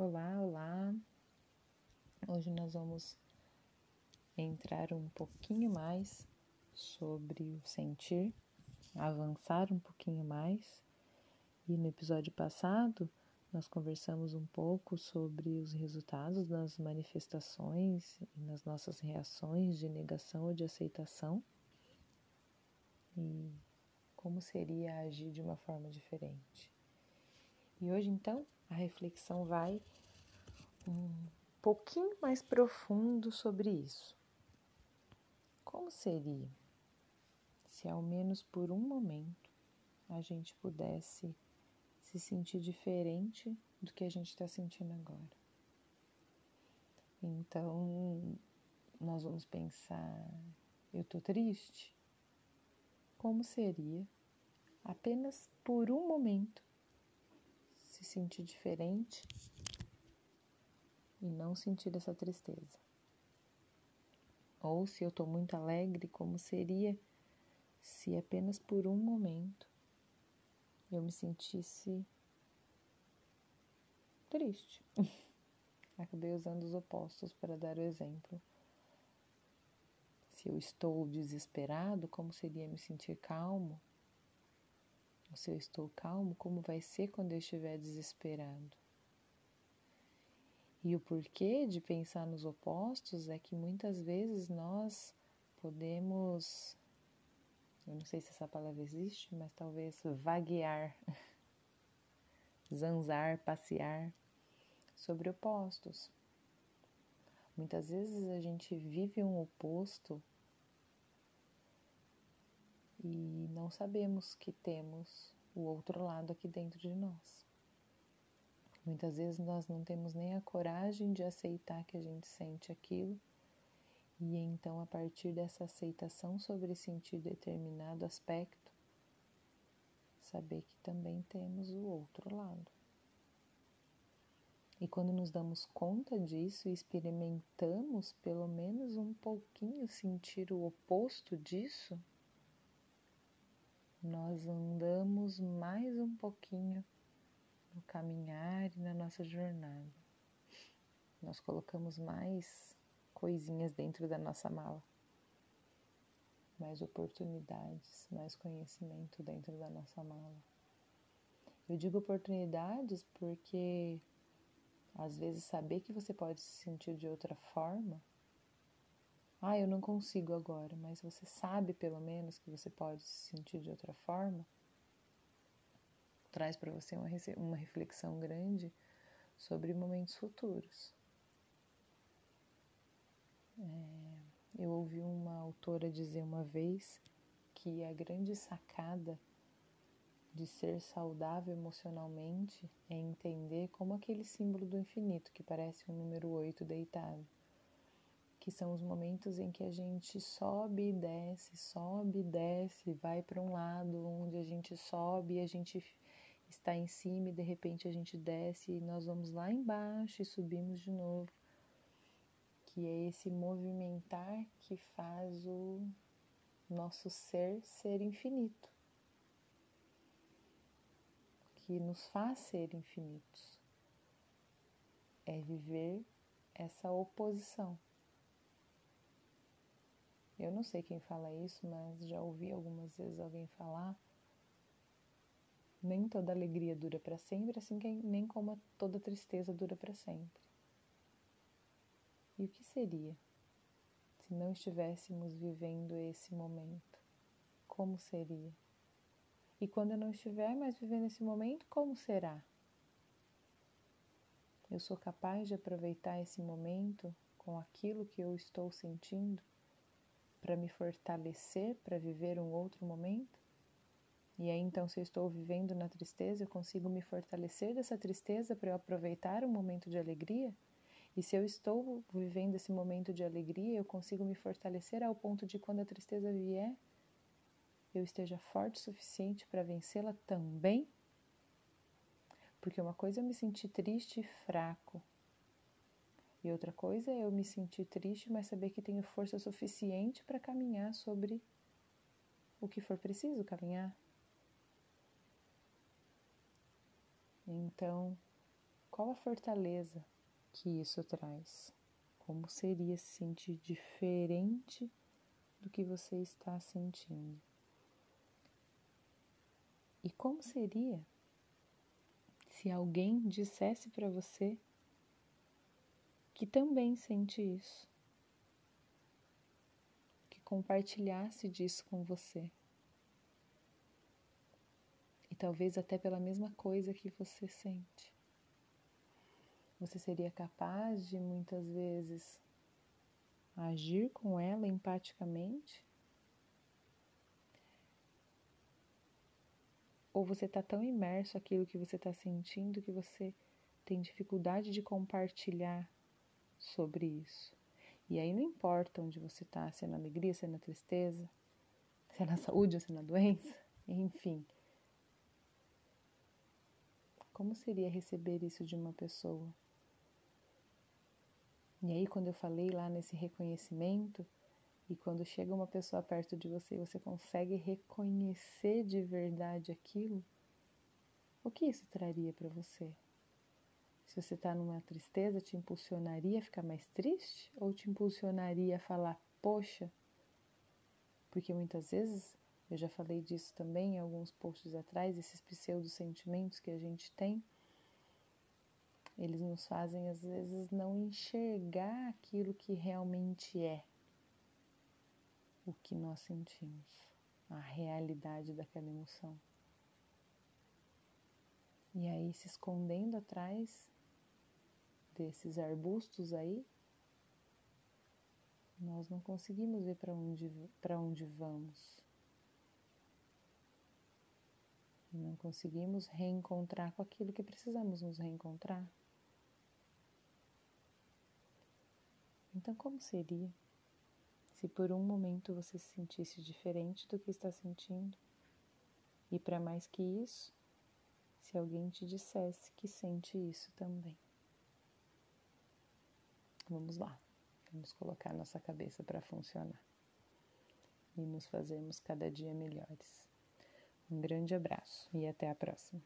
Olá, olá. Hoje nós vamos entrar um pouquinho mais sobre o sentir, avançar um pouquinho mais. E no episódio passado, nós conversamos um pouco sobre os resultados das manifestações e nas nossas reações de negação ou de aceitação. E como seria agir de uma forma diferente. E hoje, então, a reflexão vai um pouquinho mais profundo sobre isso. Como seria se, ao menos por um momento, a gente pudesse se sentir diferente do que a gente está sentindo agora? Então, nós vamos pensar: eu estou triste? Como seria, apenas por um momento, se sentir diferente e não sentir essa tristeza. Ou se eu estou muito alegre, como seria se apenas por um momento eu me sentisse triste. Acabei usando os opostos para dar o exemplo. Se eu estou desesperado, como seria me sentir calmo? Se eu estou calmo, como vai ser quando eu estiver desesperado? E o porquê de pensar nos opostos é que muitas vezes nós podemos, eu não sei se essa palavra existe, mas talvez vaguear, zanzar, passear sobre opostos. Muitas vezes a gente vive um oposto e não sabemos que temos o outro lado aqui dentro de nós. Muitas vezes nós não temos nem a coragem de aceitar que a gente sente aquilo, e então, a partir dessa aceitação sobre sentir determinado aspecto, saber que também temos o outro lado. E quando nos damos conta disso e experimentamos pelo menos um pouquinho sentir o oposto disso, nós andamos mais um pouquinho no caminhar e na nossa jornada. Nós colocamos mais coisinhas dentro da nossa mala, mais oportunidades, mais conhecimento dentro da nossa mala. Eu digo oportunidades porque às vezes saber que você pode se sentir de outra forma ah, eu não consigo agora, mas você sabe pelo menos que você pode se sentir de outra forma? Traz para você uma, uma reflexão grande sobre momentos futuros. É, eu ouvi uma autora dizer uma vez que a grande sacada de ser saudável emocionalmente é entender como aquele símbolo do infinito que parece um número 8 deitado que são os momentos em que a gente sobe e desce, sobe e desce, vai para um lado onde a gente sobe e a gente está em cima e de repente a gente desce e nós vamos lá embaixo e subimos de novo. Que é esse movimentar que faz o nosso ser ser infinito. Que nos faz ser infinitos. É viver essa oposição eu não sei quem fala isso, mas já ouvi algumas vezes alguém falar. Nem toda alegria dura para sempre, assim nem como toda tristeza dura para sempre. E o que seria se não estivéssemos vivendo esse momento? Como seria? E quando eu não estiver mais vivendo esse momento, como será? Eu sou capaz de aproveitar esse momento com aquilo que eu estou sentindo? Para me fortalecer para viver um outro momento? E aí então, se eu estou vivendo na tristeza, eu consigo me fortalecer dessa tristeza para eu aproveitar um momento de alegria? E se eu estou vivendo esse momento de alegria, eu consigo me fortalecer ao ponto de quando a tristeza vier, eu esteja forte o suficiente para vencê-la também? Porque uma coisa é me sentir triste e fraco, e outra coisa é eu me sentir triste, mas saber que tenho força suficiente para caminhar sobre o que for preciso caminhar. Então, qual a fortaleza que isso traz? Como seria se sentir diferente do que você está sentindo? E como seria se alguém dissesse para você que também sente isso, que compartilhasse disso com você? E talvez até pela mesma coisa que você sente. Você seria capaz de muitas vezes agir com ela empaticamente? Ou você está tão imerso naquilo que você está sentindo que você tem dificuldade de compartilhar sobre isso? E aí não importa onde você está, se é na alegria, se é na tristeza, se é na saúde ou se é na doença, enfim. Como seria receber isso de uma pessoa? E aí, quando eu falei lá nesse reconhecimento, e quando chega uma pessoa perto de você e você consegue reconhecer de verdade aquilo, o que isso traria para você? Se você está numa tristeza, te impulsionaria a ficar mais triste? Ou te impulsionaria a falar, poxa? Porque muitas vezes, eu já falei disso também em alguns posts atrás, esses pseudo-sentimentos que a gente tem, eles nos fazem às vezes não enxergar aquilo que realmente é o que nós sentimos, a realidade daquela emoção. E aí, se escondendo atrás desses arbustos aí, nós não conseguimos ver para onde, onde vamos. Não conseguimos reencontrar com aquilo que precisamos nos reencontrar. Então, como seria se por um momento você se sentisse diferente do que está sentindo? E para mais que isso, se alguém te dissesse que sente isso também. Vamos lá, vamos colocar nossa cabeça para funcionar e nos fazermos cada dia melhores. Um grande abraço e até a próxima.